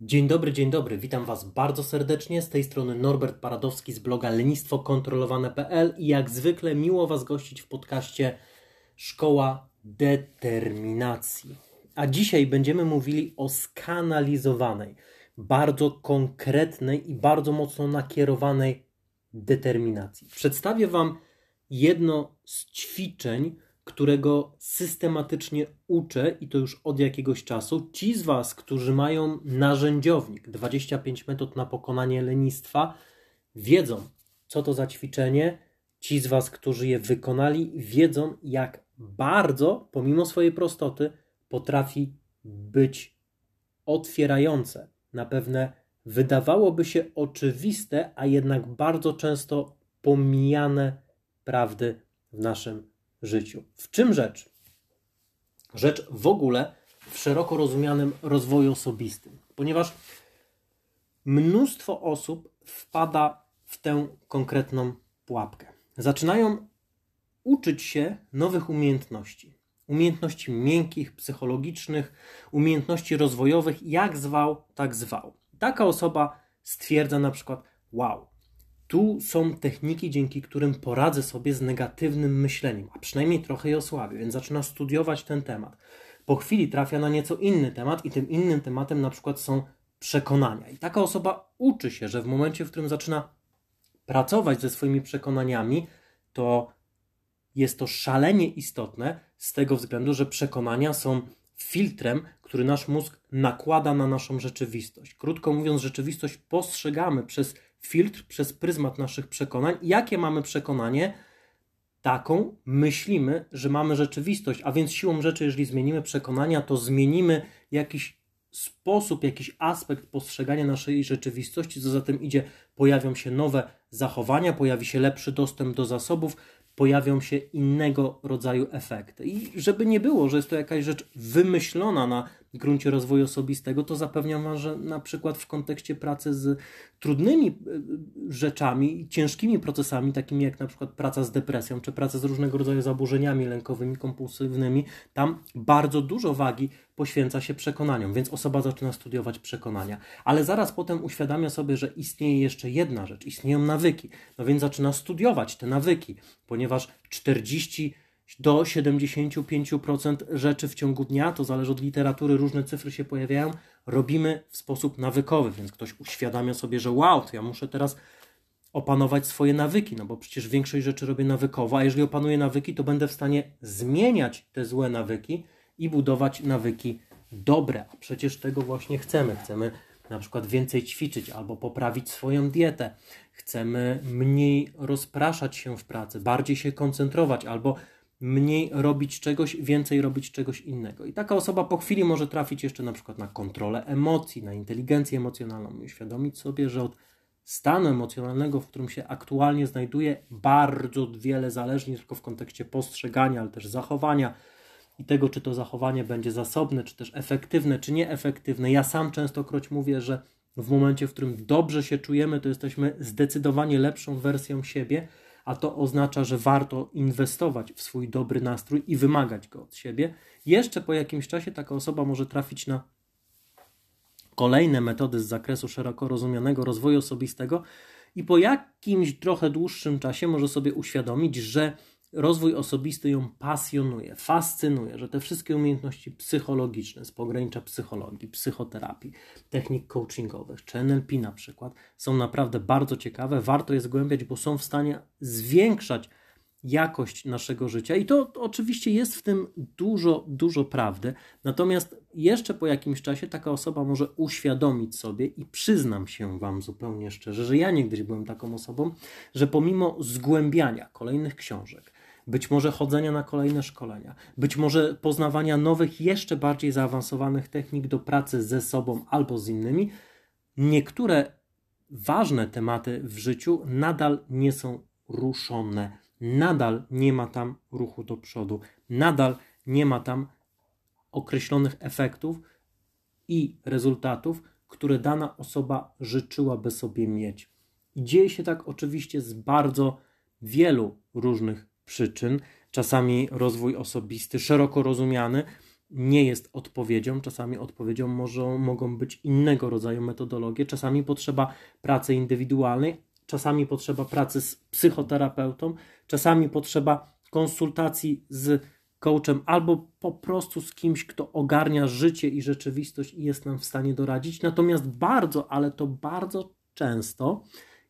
Dzień dobry, dzień dobry. Witam Was bardzo serdecznie. Z tej strony Norbert Paradowski z bloga lenistwokontrolowane.pl i jak zwykle miło Was gościć w podcaście Szkoła Determinacji. A dzisiaj będziemy mówili o skanalizowanej, bardzo konkretnej i bardzo mocno nakierowanej determinacji. Przedstawię Wam jedno z ćwiczeń, którego systematycznie uczę i to już od jakiegoś czasu. Ci z Was, którzy mają narzędziownik 25 metod na pokonanie lenistwa, wiedzą, co to za ćwiczenie. Ci z Was, którzy je wykonali, wiedzą, jak bardzo, pomimo swojej prostoty, potrafi być otwierające na pewne, wydawałoby się oczywiste, a jednak bardzo często pomijane prawdy w naszym życiu. W czym rzecz? Rzecz w ogóle w szeroko rozumianym rozwoju osobistym, ponieważ mnóstwo osób wpada w tę konkretną pułapkę. Zaczynają uczyć się nowych umiejętności. Umiejętności miękkich, psychologicznych, umiejętności rozwojowych, jak zwał, tak zwał. Taka osoba stwierdza na przykład: Wow, tu są techniki, dzięki którym poradzę sobie z negatywnym myśleniem, a przynajmniej trochę je osłabię, więc zaczyna studiować ten temat. Po chwili trafia na nieco inny temat, i tym innym tematem na przykład są przekonania. I taka osoba uczy się, że w momencie, w którym zaczyna pracować ze swoimi przekonaniami, to jest to szalenie istotne z tego względu, że przekonania są filtrem, który nasz mózg nakłada na naszą rzeczywistość. Krótko mówiąc, rzeczywistość postrzegamy przez filtr przez pryzmat naszych przekonań. Jakie mamy przekonanie? Taką myślimy, że mamy rzeczywistość, a więc siłą rzeczy, jeżeli zmienimy przekonania, to zmienimy jakiś sposób, jakiś aspekt postrzegania naszej rzeczywistości, co za tym idzie, pojawią się nowe zachowania, pojawi się lepszy dostęp do zasobów, pojawią się innego rodzaju efekty. I żeby nie było, że jest to jakaś rzecz wymyślona na gruncie rozwoju osobistego, to zapewniam Wam, że na przykład w kontekście pracy z trudnymi e, rzeczami, ciężkimi procesami, takimi jak na przykład praca z depresją, czy praca z różnego rodzaju zaburzeniami lękowymi, kompulsywnymi, tam bardzo dużo wagi poświęca się przekonaniom, więc osoba zaczyna studiować przekonania. Ale zaraz potem uświadamia sobie, że istnieje jeszcze jedna rzecz, istnieją nawyki. No więc zaczyna studiować te nawyki, ponieważ 40 do 75% rzeczy w ciągu dnia, to zależy od literatury, różne cyfry się pojawiają, robimy w sposób nawykowy, więc ktoś uświadamia sobie, że wow, to ja muszę teraz opanować swoje nawyki, no bo przecież większość rzeczy robię nawykowo, a jeżeli opanuję nawyki, to będę w stanie zmieniać te złe nawyki i budować nawyki dobre, a przecież tego właśnie chcemy. Chcemy na przykład więcej ćwiczyć albo poprawić swoją dietę. Chcemy mniej rozpraszać się w pracy, bardziej się koncentrować albo mniej robić czegoś, więcej robić czegoś innego. I taka osoba po chwili może trafić jeszcze na przykład na kontrolę emocji, na inteligencję emocjonalną i uświadomić sobie, że od stanu emocjonalnego, w którym się aktualnie znajduje, bardzo wiele zależy nie tylko w kontekście postrzegania, ale też zachowania i tego, czy to zachowanie będzie zasobne, czy też efektywne, czy nieefektywne. Ja sam częstokroć mówię, że w momencie, w którym dobrze się czujemy, to jesteśmy zdecydowanie lepszą wersją siebie, a to oznacza, że warto inwestować w swój dobry nastrój i wymagać go od siebie. Jeszcze po jakimś czasie taka osoba może trafić na kolejne metody z zakresu szeroko rozumianego rozwoju osobistego i po jakimś trochę dłuższym czasie może sobie uświadomić, że rozwój osobisty ją pasjonuje, fascynuje, że te wszystkie umiejętności psychologiczne z pogranicza psychologii, psychoterapii, technik coachingowych czy NLP na przykład są naprawdę bardzo ciekawe, warto je zgłębiać, bo są w stanie zwiększać jakość naszego życia i to oczywiście jest w tym dużo, dużo prawdy. Natomiast jeszcze po jakimś czasie taka osoba może uświadomić sobie i przyznam się Wam zupełnie szczerze, że ja niegdyś byłem taką osobą, że pomimo zgłębiania kolejnych książek, być może chodzenia na kolejne szkolenia, być może poznawania nowych, jeszcze bardziej zaawansowanych technik do pracy ze sobą albo z innymi, niektóre ważne tematy w życiu nadal nie są ruszone, nadal nie ma tam ruchu do przodu, nadal nie ma tam określonych efektów i rezultatów, które dana osoba życzyłaby sobie mieć. I dzieje się tak oczywiście z bardzo wielu różnych przyczyn. Czasami rozwój osobisty, szeroko rozumiany, nie jest odpowiedzią. Czasami odpowiedzią może, mogą być innego rodzaju metodologie. Czasami potrzeba pracy indywidualnej, czasami potrzeba pracy z psychoterapeutą, czasami potrzeba konsultacji z coachem albo po prostu z kimś, kto ogarnia życie i rzeczywistość i jest nam w stanie doradzić. Natomiast bardzo, ale to bardzo często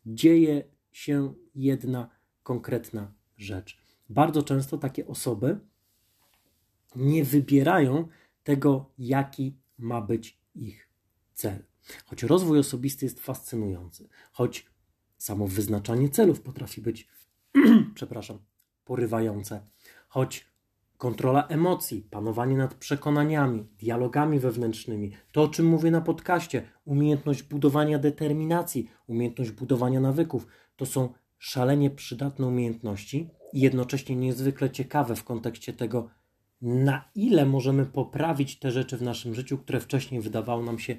dzieje się jedna konkretna rzecz. Bardzo często takie osoby nie wybierają tego, jaki ma być ich cel. Choć rozwój osobisty jest fascynujący, choć samo wyznaczanie celów potrafi być, przepraszam, porywające, choć kontrola emocji, panowanie nad przekonaniami, dialogami wewnętrznymi, to o czym mówię na podcaście, umiejętność budowania determinacji, umiejętność budowania nawyków, to są szalenie przydatne umiejętności jednocześnie niezwykle ciekawe w kontekście tego, na ile możemy poprawić te rzeczy w naszym życiu, które wcześniej wydawały nam się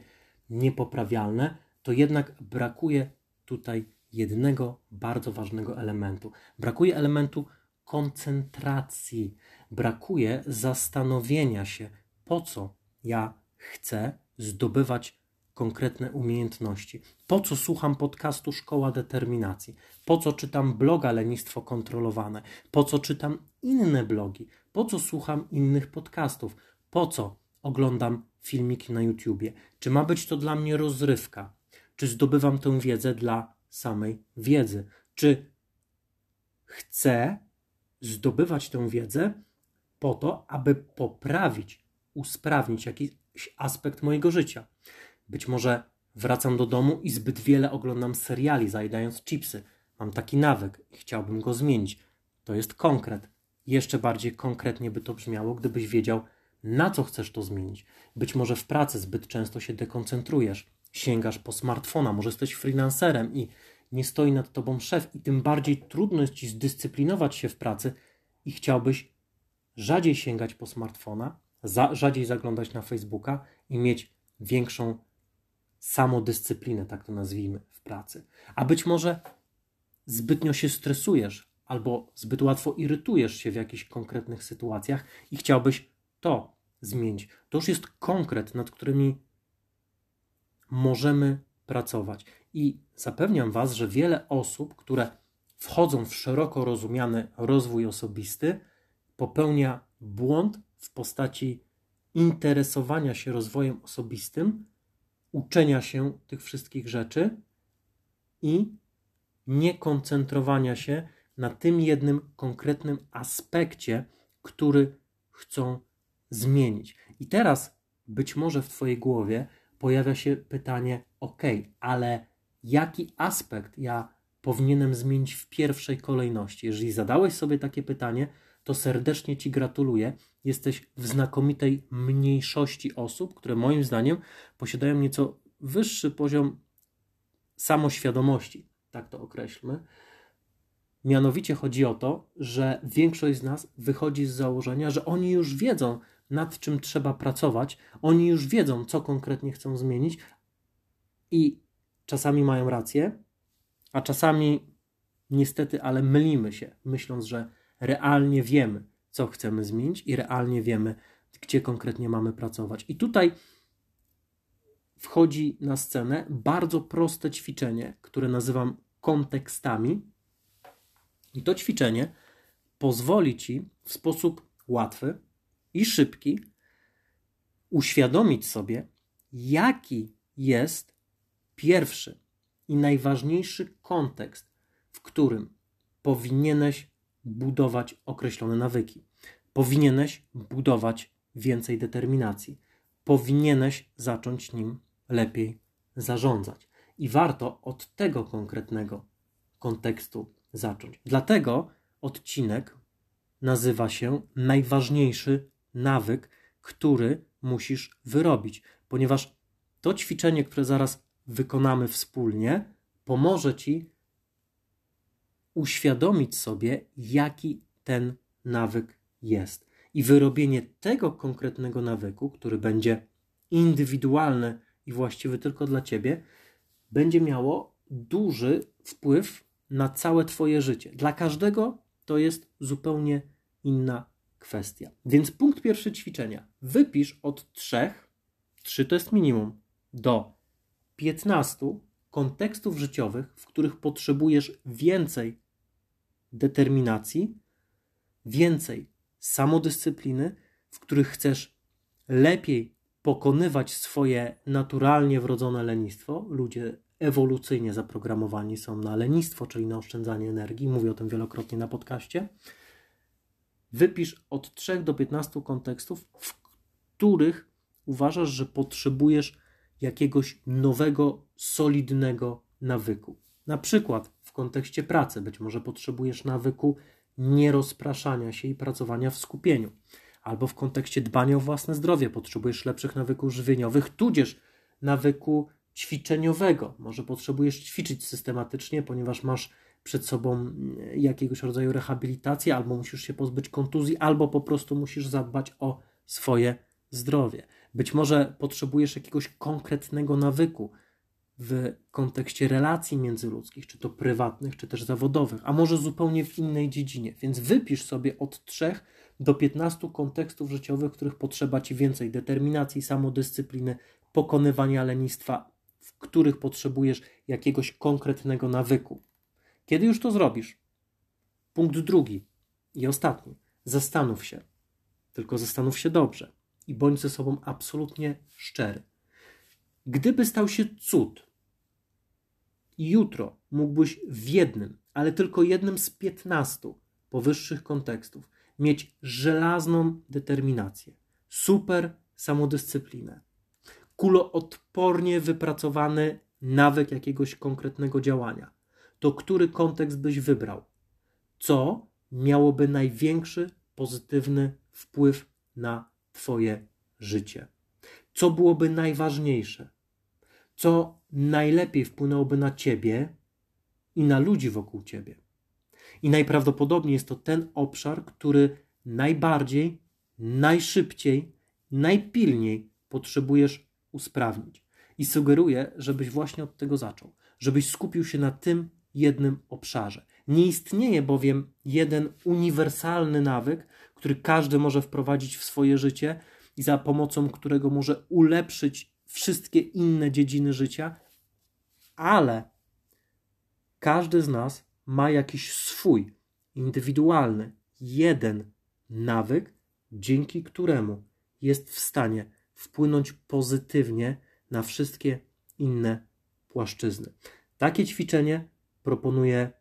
niepoprawialne, to jednak brakuje tutaj jednego bardzo ważnego elementu. Brakuje elementu koncentracji, brakuje zastanowienia się, po co ja chcę zdobywać konkretne umiejętności. Po co słucham podcastu Szkoła Determinacji? Po co czytam bloga Lenistwo Kontrolowane? Po co czytam inne blogi? Po co słucham innych podcastów? Po co oglądam filmiki na YouTubie? Czy ma być to dla mnie rozrywka? Czy zdobywam tę wiedzę dla samej wiedzy? Czy chcę zdobywać tę wiedzę po to, aby poprawić, usprawnić jakiś aspekt mojego życia? Być może wracam do domu i zbyt wiele oglądam seriali, zajadając chipsy. Mam taki nawyk i chciałbym go zmienić. To jest konkret. Jeszcze bardziej konkretnie by to brzmiało, gdybyś wiedział, na co chcesz to zmienić. Być może w pracy zbyt często się dekoncentrujesz, sięgasz po smartfona, może jesteś freelancerem i nie stoi nad tobą szef, i tym bardziej trudno jest ci zdyscyplinować się w pracy i chciałbyś rzadziej sięgać po smartfona, za, rzadziej zaglądać na Facebooka i mieć większą samodyscyplinę, tak to nazwijmy, w pracy. A być może zbytnio się stresujesz albo zbyt łatwo irytujesz się w jakichś konkretnych sytuacjach i chciałbyś to zmienić. To już jest konkret, nad którymi możemy pracować. I zapewniam Was, że wiele osób, które wchodzą w szeroko rozumiany rozwój osobisty, popełnia błąd w postaci interesowania się rozwojem osobistym uczenia się tych wszystkich rzeczy i nie koncentrowania się na tym jednym konkretnym aspekcie, który chcą zmienić. I teraz być może w Twojej głowie pojawia się pytanie: OK, ale jaki aspekt ja powinienem zmienić w pierwszej kolejności? Jeżeli zadałeś sobie takie pytanie, to serdecznie Ci gratuluję. Jesteś w znakomitej mniejszości osób, które moim zdaniem posiadają nieco wyższy poziom samoświadomości, tak to określmy. Mianowicie chodzi o to, że większość z nas wychodzi z założenia, że oni już wiedzą, nad czym trzeba pracować, oni już wiedzą, co konkretnie chcą zmienić i czasami mają rację, a czasami niestety, ale mylimy się, myśląc, że realnie wiemy, co chcemy zmienić i realnie wiemy, gdzie konkretnie mamy pracować. I tutaj wchodzi na scenę bardzo proste ćwiczenie, które nazywam kontekstami. I to ćwiczenie pozwoli ci w sposób łatwy i szybki uświadomić sobie, jaki jest pierwszy i najważniejszy kontekst, w którym powinieneś budować określone nawyki. Powinieneś budować więcej determinacji. Powinieneś zacząć nim lepiej zarządzać. I warto od tego konkretnego kontekstu zacząć. Dlatego odcinek nazywa się Najważniejszy nawyk, który musisz wyrobić, ponieważ to ćwiczenie, które zaraz wykonamy wspólnie, pomoże ci uświadomić sobie, jaki ten nawyk jest. I wyrobienie tego konkretnego nawyku, który będzie indywidualny i właściwy tylko dla ciebie, będzie miało duży wpływ na całe Twoje życie. Dla każdego to jest zupełnie inna kwestia. Więc punkt pierwszy ćwiczenia. Wypisz od trzech, trzy to jest minimum, do 15 kontekstów życiowych, w których potrzebujesz więcej determinacji, więcej samodyscypliny, w których chcesz lepiej pokonywać swoje naturalnie wrodzone lenistwo. Ludzie ewolucyjnie zaprogramowani są na lenistwo, czyli na oszczędzanie energii. Mówię o tym wielokrotnie na podcaście. Wypisz od 3 do 15 kontekstów, w których uważasz, że potrzebujesz jakiegoś nowego, solidnego nawyku. Na przykład kontekście pracy, być może potrzebujesz nawyku nierozpraszania się i pracowania w skupieniu, albo w kontekście dbania o własne zdrowie potrzebujesz lepszych nawyków żywieniowych, tudzież nawyku ćwiczeniowego. Może potrzebujesz ćwiczyć systematycznie, ponieważ masz przed sobą mm, jakiegoś rodzaju rehabilitację, albo musisz się pozbyć kontuzji, albo po prostu musisz zadbać o swoje zdrowie. Być może potrzebujesz jakiegoś konkretnego nawyku w kontekście relacji międzyludzkich, czy to prywatnych, czy też zawodowych, a może zupełnie w innej dziedzinie. Więc wypisz sobie od 3 do 15 kontekstów życiowych, w których potrzeba ci więcej determinacji, samodyscypliny, pokonywania lenistwa, w których potrzebujesz jakiegoś konkretnego nawyku. Kiedy już to zrobisz? Punkt drugi i ostatni. Zastanów się. Tylko zastanów się dobrze i bądź ze sobą absolutnie szczery. Gdyby stał się cud jutro mógłbyś w jednym, ale tylko jednym z piętnastu powyższych kontekstów mieć żelazną determinację, super samodyscyplinę, kuloodpornie wypracowany nawyk jakiegoś konkretnego działania, to który kontekst byś wybrał? Co miałoby największy pozytywny wpływ na Twoje życie? Co byłoby najważniejsze? Co najlepiej wpłynęłoby na Ciebie i na ludzi wokół Ciebie? I najprawdopodobniej jest to ten obszar, który najbardziej, najszybciej, najpilniej potrzebujesz usprawnić. I sugeruję, żebyś właśnie od tego zaczął, żebyś skupił się na tym jednym obszarze. Nie istnieje bowiem jeden uniwersalny nawyk, który każdy może wprowadzić w swoje życie i za pomocą którego może ulepszyć wszystkie inne dziedziny życia, ale każdy z nas ma jakiś swój, indywidualny, jeden nawyk, dzięki któremu jest w stanie wpłynąć pozytywnie na wszystkie inne płaszczyzny. Takie ćwiczenie proponuję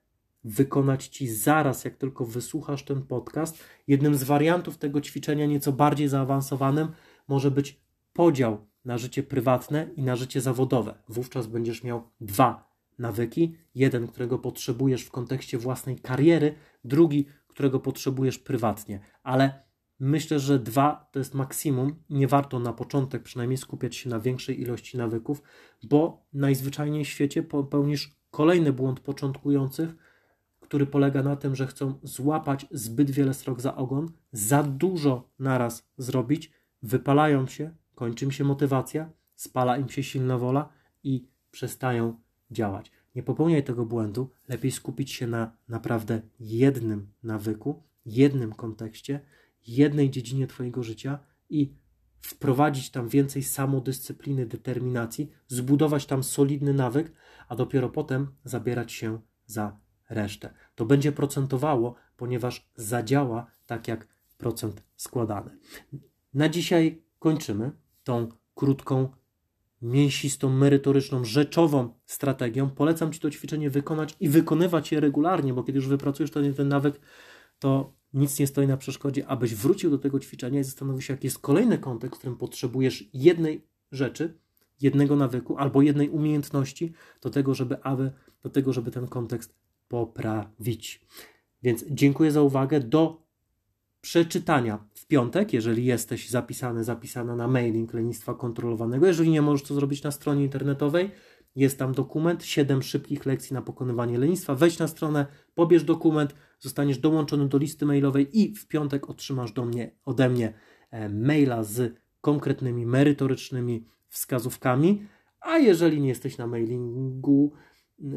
wykonać Ci zaraz, jak tylko wysłuchasz ten podcast. Jednym z wariantów tego ćwiczenia, nieco bardziej zaawansowanym, może być podział na życie prywatne i na życie zawodowe. Wówczas będziesz miał dwa nawyki: jeden, którego potrzebujesz w kontekście własnej kariery, drugi, którego potrzebujesz prywatnie. Ale myślę, że dwa to jest maksimum. Nie warto na początek przynajmniej skupiać się na większej ilości nawyków, bo najzwyczajniej w świecie popełnisz kolejny błąd początkujących, który polega na tym, że chcą złapać zbyt wiele srok za ogon, za dużo naraz zrobić, wypalają się, kończy im się motywacja, spala im się silna wola i przestają działać. Nie popełniaj tego błędu, lepiej skupić się na naprawdę jednym nawyku, jednym kontekście, jednej dziedzinie Twojego życia i wprowadzić tam więcej samodyscypliny, determinacji, zbudować tam solidny nawyk, a dopiero potem zabierać się za resztę. To będzie procentowało, ponieważ zadziała tak jak procent składany. Na dzisiaj kończymy tą krótką, mięsistą, merytoryczną, rzeczową strategią. Polecam Ci to ćwiczenie wykonać i wykonywać je regularnie, bo kiedy już wypracujesz ten, ten nawyk, to nic nie stoi na przeszkodzie, abyś wrócił do tego ćwiczenia i zastanowił się, jaki jest kolejny kontekst, w którym potrzebujesz jednej rzeczy, jednego nawyku albo jednej umiejętności do tego, żeby, aby, do tego, żeby ten kontekst poprawić. Więc dziękuję za uwagę. Do przeczytania w piątek, jeżeli jesteś zapisany, zapisana na mailing lenistwa kontrolowanego. Jeżeli nie możesz to zrobić na stronie internetowej, jest tam dokument, 7 szybkich lekcji na pokonywanie lenistwa. Wejdź na stronę, pobierz dokument, zostaniesz dołączony do listy mailowej i w piątek otrzymasz do mnie, ode mnie e, maila z konkretnymi, merytorycznymi wskazówkami. A jeżeli nie jesteś na mailingu,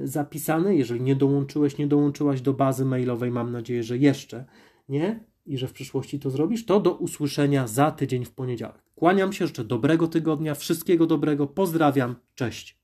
zapisany. Jeżeli nie dołączyłeś, nie dołączyłaś do bazy mailowej, mam nadzieję, że jeszcze nie i że w przyszłości to zrobisz, to do usłyszenia za tydzień w poniedziałek. Kłaniam się, życzę dobrego tygodnia, wszystkiego dobrego, pozdrawiam, cześć.